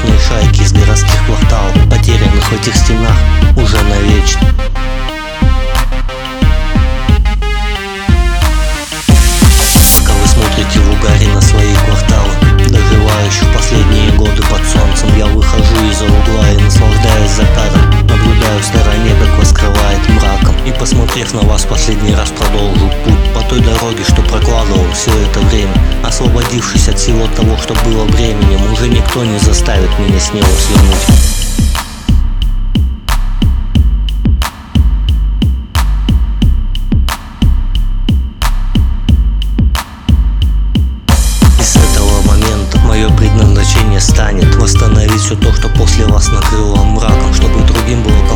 Несносные шайки из городских кварталов Потерянных в этих стенах уже навечно. Пока вы смотрите в угаре на свои кварталы Доживающих последние годы под солнцем Я выхожу из-за угла и наслаждаюсь закатом Наблюдаю в стороне, как вас посмотрев на вас последний раз продолжу путь По той дороге, что прокладывал все это время. Освободившись от всего того, что было временем Уже никто не заставит меня с него свернуть. Мое предназначение станет Восстановить все то, что после вас накрыло мраком Чтобы другим было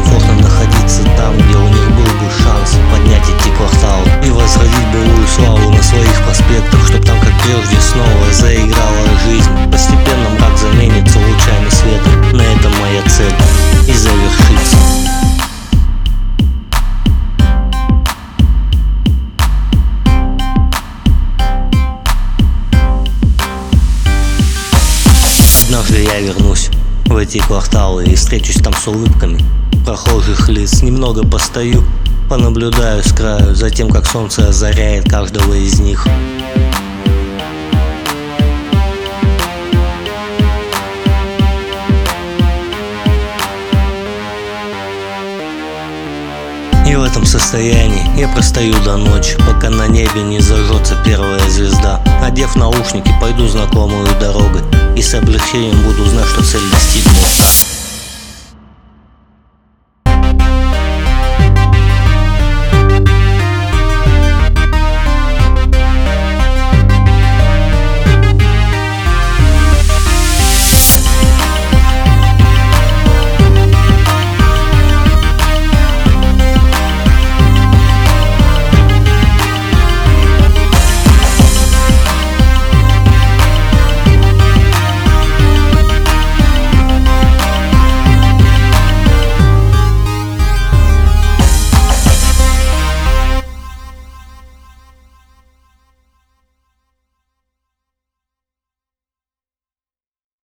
прежде, снова заиграла жизнь. Постепенно мрак заменится лучами света. На этом моя цель и завершится Однажды я вернусь в эти кварталы и встречусь там с улыбками. Прохожих лиц Немного постою, понаблюдаю с краю За тем, как солнце озаряет каждого из них И в этом состоянии. Я простою до ночи Пока на небе не зажжется первая звезда. Одев наушники, пойду знакомую дорогой И с облегчением буду знать, что цель достигнута